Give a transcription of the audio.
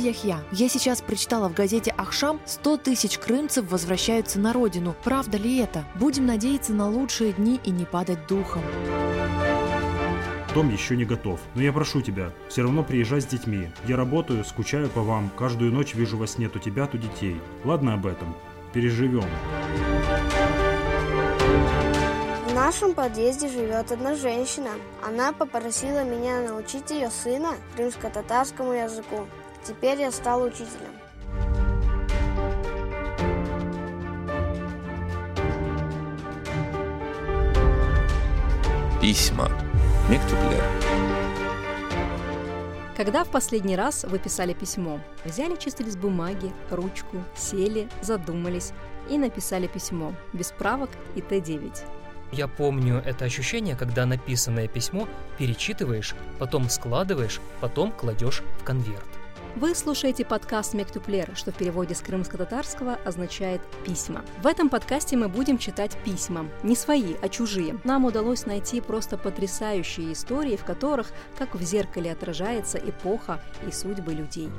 Яхья, я сейчас прочитала в газете «Ахшам» 100 тысяч крымцев возвращаются на родину. Правда ли это? Будем надеяться на лучшие дни и не падать духом. Дом еще не готов, но я прошу тебя, все равно приезжай с детьми. Я работаю, скучаю по вам, каждую ночь вижу во сне то тебя, то детей. Ладно об этом, переживем. В нашем подъезде живет одна женщина. Она попросила меня научить ее сына крымско-татарскому языку. Теперь я стал учителем. Письма. Мектублер. Когда в последний раз вы писали письмо? Взяли чистый лист бумаги, ручку, сели, задумались и написали письмо, без правок и Т9. Я помню это ощущение, когда написанное письмо перечитываешь, потом складываешь, потом кладешь в конверт. Вы слушаете подкаст «Мектюплер», что в переводе с крымско-татарского означает «письма». В этом подкасте мы будем читать письма. Не свои, а чужие. Нам удалось найти просто потрясающие истории, в которых, как в зеркале, отражается эпоха и судьбы людей.